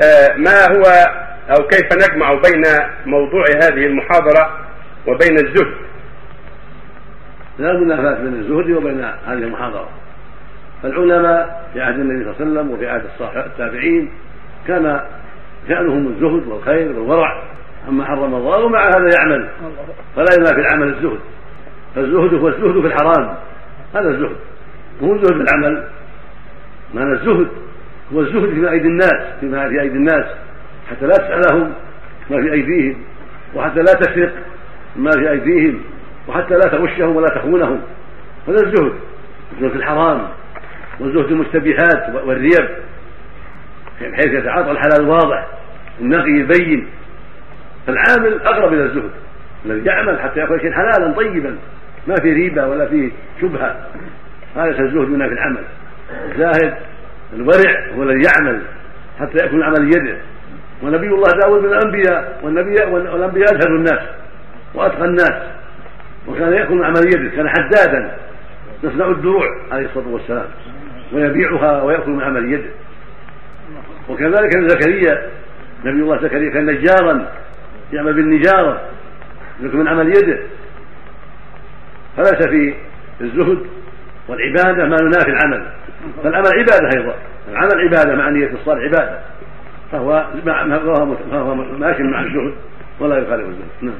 آه، ما هو أو كيف نجمع بين موضوع هذه المحاضرة وبين الزهد؟ لا منافاة بين الزهد وبين هذه المحاضرة. فالعلماء في عهد النبي صلى الله عليه وسلم وفي عهد التابعين كان شأنهم الزهد والخير والورع. عما حرم الله ومع هذا يعمل. فلا ينافي العمل الزهد. فالزهد هو الزهد في الحرام. هذا الزهد. مو الزهد في العمل. معنى الزهد هو الزهد في أيدي الناس فيما في أيدي الناس حتى لا تسألهم ما في أيديهم وحتى لا تسرق ما في أيديهم وحتى لا تغشهم ولا تخونهم. هذا الزهد الزهد في الحرام والزهد في المستبيحات والريب بحيث يتعاطى الحلال الواضح النقي البين فالعامل أقرب إلى الزهد الذي يعمل حتى يأكل شيء حلالا طيبا ما في ريبة ولا في شبهة. هذا الزهد من في العمل. الزاهد الورع هو الذي يعمل حتى يكون عمل يده. ونبي الله داود من الأنبياء والنبي والأنبياء ازهد الناس وأتقى الناس. وكان يأكل عمل يده كان حدادا. يصنع الدروع عليه الصلاة والسلام ويبيعها ويأكل من عمل يده. وكذلك زكريا نبي الله زكريا كان نجارا يعمل بالنجارة يأكل من عمل يده. فليس في الزهد والعبادة ما ينافي العمل. فالعمل عبادة أيضا. العمل عبادة مع نيه الصالح عبادة. فهو فهو ماشي مع الزهد ولا يخالف الزهد نعم.